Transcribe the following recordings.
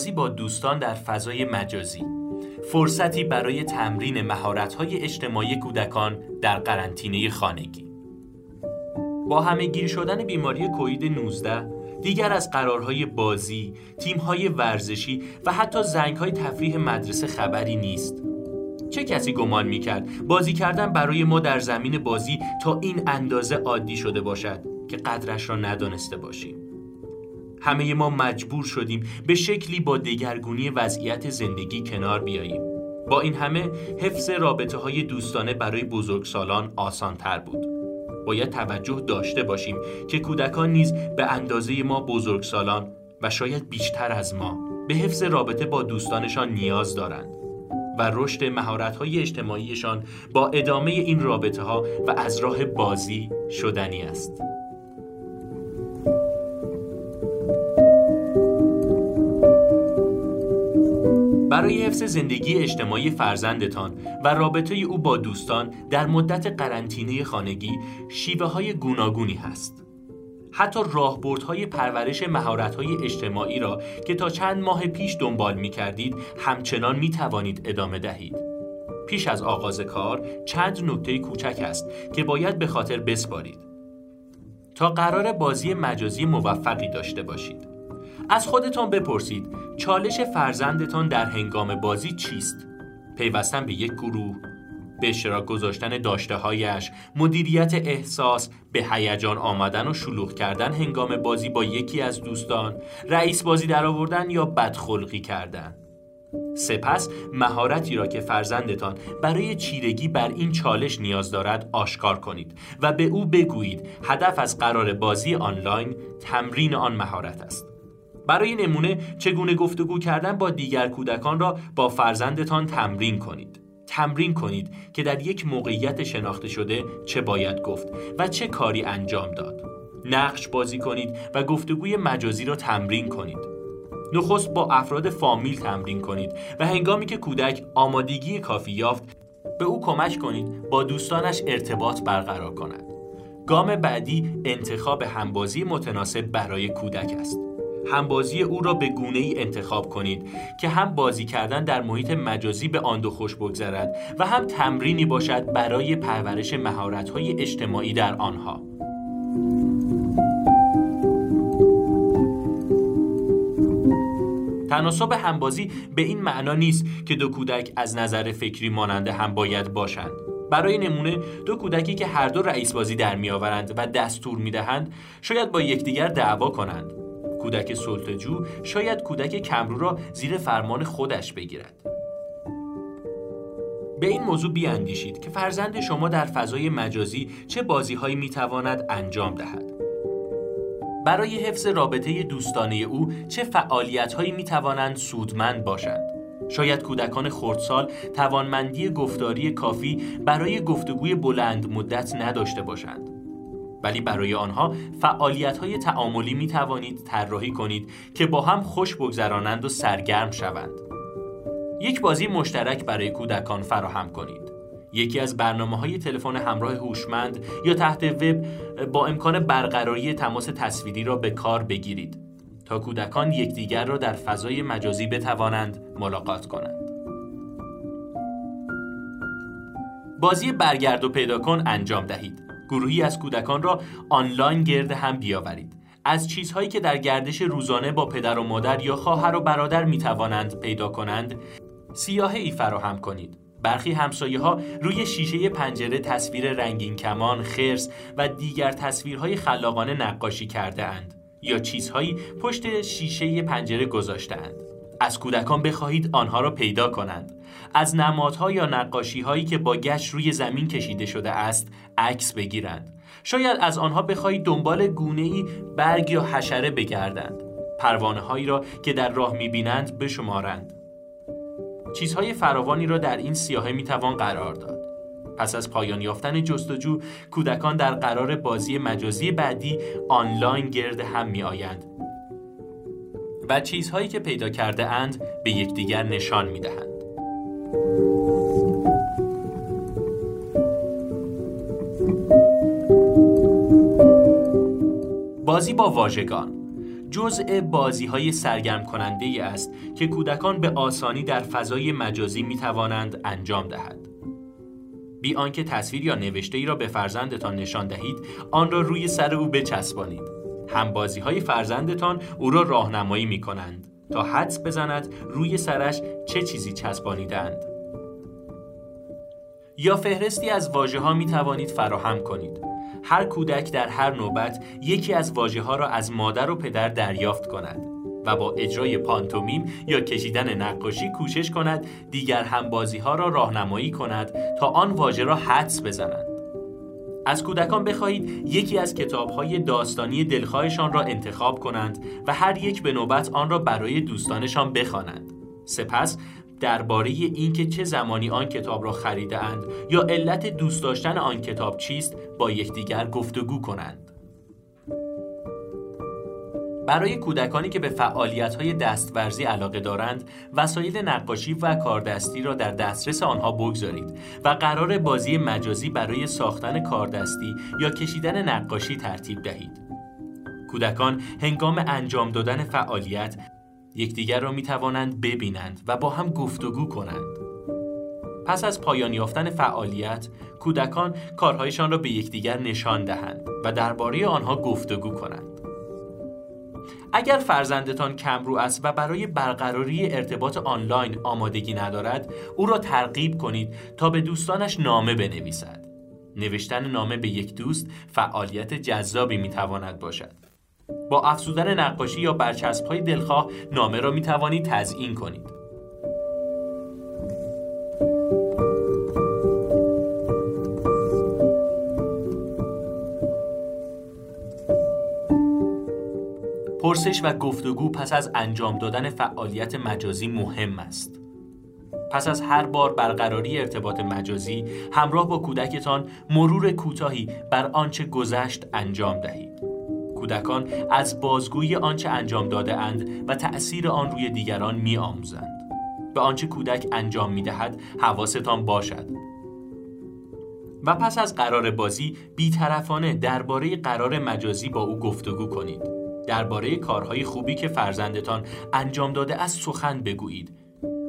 بازی با دوستان در فضای مجازی. فرصتی برای تمرین مهارت‌های اجتماعی کودکان در قرنطینه خانگی. با همه گیر شدن بیماری کوید 19 دیگر از قرارهای بازی، تیمهای ورزشی و حتی زنگهای تفریح مدرسه خبری نیست. چه کسی گمان می‌کرد بازی کردن برای ما در زمین بازی تا این اندازه عادی شده باشد که قدرش را ندانسته باشیم؟ همه ما مجبور شدیم به شکلی با دگرگونی وضعیت زندگی کنار بیاییم با این همه حفظ رابطه های دوستانه برای بزرگسالان آسان تر بود باید توجه داشته باشیم که کودکان نیز به اندازه ما بزرگسالان و شاید بیشتر از ما به حفظ رابطه با دوستانشان نیاز دارند و رشد مهارت‌های اجتماعیشان با ادامه این رابطه ها و از راه بازی شدنی است. برای حفظ زندگی اجتماعی فرزندتان و رابطه او با دوستان در مدت قرنطینه خانگی شیوه های گوناگونی هست. حتی راهبردهای پرورش مهارت‌های اجتماعی را که تا چند ماه پیش دنبال می کردید همچنان می توانید ادامه دهید. پیش از آغاز کار چند نکته کوچک است که باید به خاطر بسپارید. تا قرار بازی مجازی موفقی داشته باشید. از خودتان بپرسید چالش فرزندتان در هنگام بازی چیست؟ پیوستن به یک گروه، به اشتراک گذاشتن داشته هایش، مدیریت احساس، به هیجان آمدن و شلوغ کردن هنگام بازی با یکی از دوستان، رئیس بازی در آوردن یا بدخلقی کردن. سپس مهارتی را که فرزندتان برای چیرگی بر این چالش نیاز دارد آشکار کنید و به او بگویید هدف از قرار بازی آنلاین تمرین آن مهارت است. برای نمونه چگونه گفتگو کردن با دیگر کودکان را با فرزندتان تمرین کنید. تمرین کنید که در یک موقعیت شناخته شده چه باید گفت و چه کاری انجام داد. نقش بازی کنید و گفتگوی مجازی را تمرین کنید. نخست با افراد فامیل تمرین کنید و هنگامی که کودک آمادگی کافی یافت به او کمک کنید با دوستانش ارتباط برقرار کند. گام بعدی انتخاب همبازی متناسب برای کودک است. همبازی او را به گونه ای انتخاب کنید که هم بازی کردن در محیط مجازی به آن دو خوش بگذرد و هم تمرینی باشد برای پرورش مهارت‌های اجتماعی در آنها. تناسب همبازی به این معنا نیست که دو کودک از نظر فکری مانند هم باید باشند. برای نمونه دو کودکی که هر دو رئیس بازی در میآورند و دستور می‌دهند شاید با یکدیگر دعوا کنند کودک سلطجو شاید کودک کمرو را زیر فرمان خودش بگیرد. به این موضوع بیاندیشید که فرزند شما در فضای مجازی چه بازیهایی می‌تواند انجام دهد. برای حفظ رابطه دوستانه او چه فعالیتهایی می‌توانند سودمند باشند؟ شاید کودکان خردسال توانمندی گفتاری کافی برای گفتگوی بلند مدت نداشته باشند. ولی برای آنها فعالیت های تعاملی می توانید طراحی کنید که با هم خوش بگذرانند و سرگرم شوند. یک بازی مشترک برای کودکان فراهم کنید. یکی از برنامه های تلفن همراه هوشمند یا تحت وب با امکان برقراری تماس تصویری را به کار بگیرید تا کودکان یکدیگر را در فضای مجازی بتوانند ملاقات کنند. بازی برگرد و پیدا کن انجام دهید. گروهی از کودکان را آنلاین گرد هم بیاورید. از چیزهایی که در گردش روزانه با پدر و مادر یا خواهر و برادر می توانند پیدا کنند سیاهه ای فراهم کنید. برخی همسایه ها روی شیشه پنجره تصویر رنگین کمان، خرس و دیگر تصویرهای خلاقانه نقاشی کرده اند یا چیزهایی پشت شیشه پنجره گذاشته اند. از کودکان بخواهید آنها را پیدا کنند. از نمادها یا نقاشی هایی که با گشت روی زمین کشیده شده است عکس بگیرند. شاید از آنها بخواهید دنبال گونه ای برگ یا حشره بگردند. پروانه هایی را که در راه می‌بینند بشمارند. چیزهای فراوانی را در این سیاهه می‌توان قرار داد. پس از پایان یافتن جستجو کودکان در قرار بازی مجازی بعدی آنلاین گرد هم می آیند و چیزهایی که پیدا کرده اند به یکدیگر نشان می دهند. بازی با واژگان. جزء بازی های سرگرم کننده است که کودکان به آسانی در فضای مجازی می توانند انجام دهد. بی آنکه تصویر یا نوشته ای را به فرزندتان نشان دهید آن را روی سر او بچسبانید. هم بازی های فرزندتان او را راهنمایی می کنند تا حدس بزند روی سرش چه چیزی چسبانیدند یا فهرستی از واژه ها می توانید فراهم کنید. هر کودک در هر نوبت یکی از واژه ها را از مادر و پدر دریافت کند و با اجرای پانتومیم یا کشیدن نقاشی کوشش کند دیگر همبازی ها را راهنمایی کند تا آن واژه را حدس بزنند از کودکان بخواهید یکی از کتاب های داستانی دلخواهشان را انتخاب کنند و هر یک به نوبت آن را برای دوستانشان بخوانند. سپس درباره اینکه چه زمانی آن کتاب را خریده اند یا علت دوست داشتن آن کتاب چیست با یکدیگر گفتگو کنند. برای کودکانی که به فعالیت‌های دستورزی علاقه دارند، وسایل نقاشی و کاردستی را در دسترس آنها بگذارید و قرار بازی مجازی برای ساختن کاردستی یا کشیدن نقاشی ترتیب دهید. کودکان هنگام انجام دادن فعالیت یکدیگر را می توانند ببینند و با هم گفتگو کنند. پس از پایان یافتن فعالیت، کودکان کارهایشان را به یکدیگر نشان دهند و درباره آنها گفتگو کنند. اگر فرزندتان کمرو است و برای برقراری ارتباط آنلاین آمادگی ندارد او را ترغیب کنید تا به دوستانش نامه بنویسد نوشتن نامه به یک دوست فعالیت جذابی می‌تواند باشد با افزودن نقاشی یا برچسب های دلخواه نامه را می توانید تزیین کنید پرسش و گفتگو پس از انجام دادن فعالیت مجازی مهم است. پس از هر بار برقراری ارتباط مجازی همراه با کودکتان مرور کوتاهی بر آنچه گذشت انجام دهید. کودکان از بازگویی آنچه انجام داده اند و تأثیر آن روی دیگران می آموزند. به آنچه کودک انجام می دهد حواستان باشد. و پس از قرار بازی بیطرفانه درباره قرار مجازی با او گفتگو کنید. درباره کارهای خوبی که فرزندتان انجام داده از سخن بگویید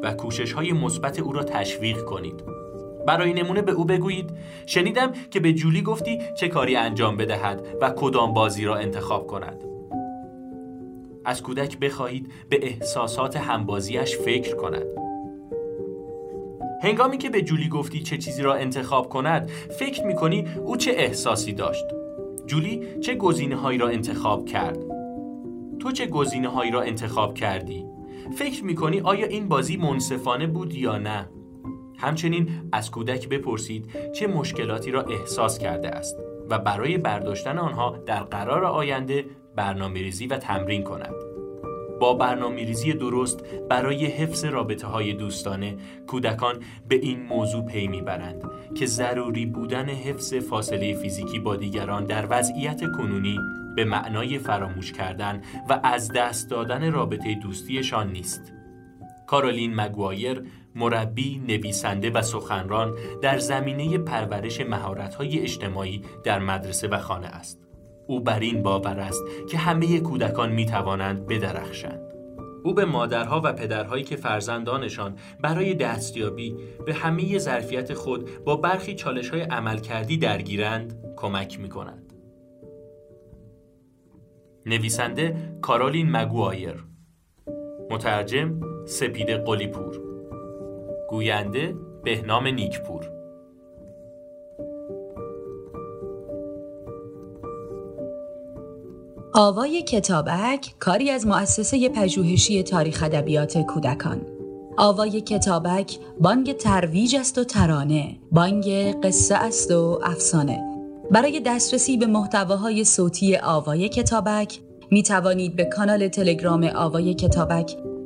و کوشش های مثبت او را تشویق کنید. برای نمونه به او بگویید شنیدم که به جولی گفتی چه کاری انجام بدهد و کدام بازی را انتخاب کند. از کودک بخواهید به احساسات همبازیش فکر کند. هنگامی که به جولی گفتی چه چیزی را انتخاب کند فکر می کنی او چه احساسی داشت جولی چه گزینه هایی را انتخاب کرد تو چه گزینه هایی را انتخاب کردی؟ فکر می‌کنی آیا این بازی منصفانه بود یا نه؟ همچنین از کودک بپرسید چه مشکلاتی را احساس کرده است و برای برداشتن آنها در قرار آینده برنامه ریزی و تمرین کند. با برنامه ریزی درست برای حفظ رابطه های دوستانه کودکان به این موضوع پی می‌برند که ضروری بودن حفظ فاصله فیزیکی با دیگران در وضعیت کنونی به معنای فراموش کردن و از دست دادن رابطه دوستیشان نیست. کارولین مگوایر مربی، نویسنده و سخنران در زمینه پرورش مهارت‌های اجتماعی در مدرسه و خانه است. او بر این باور است که همه کودکان می توانند بدرخشند. او به مادرها و پدرهایی که فرزندانشان برای دستیابی به همه ظرفیت خود با برخی چالش های عملکردی درگیرند کمک می کند. نویسنده کارولین مگوایر مترجم سپید قلیپور گوینده بهنام نیکپور. آوای کتابک کاری از مؤسسه پژوهشی تاریخ ادبیات کودکان. آوای کتابک بانگ ترویج است و ترانه بانگ قصه است و افسانه. برای دسترسی به محتواهای صوتی آوای کتابک می توانید به کانال تلگرام آوای کتابک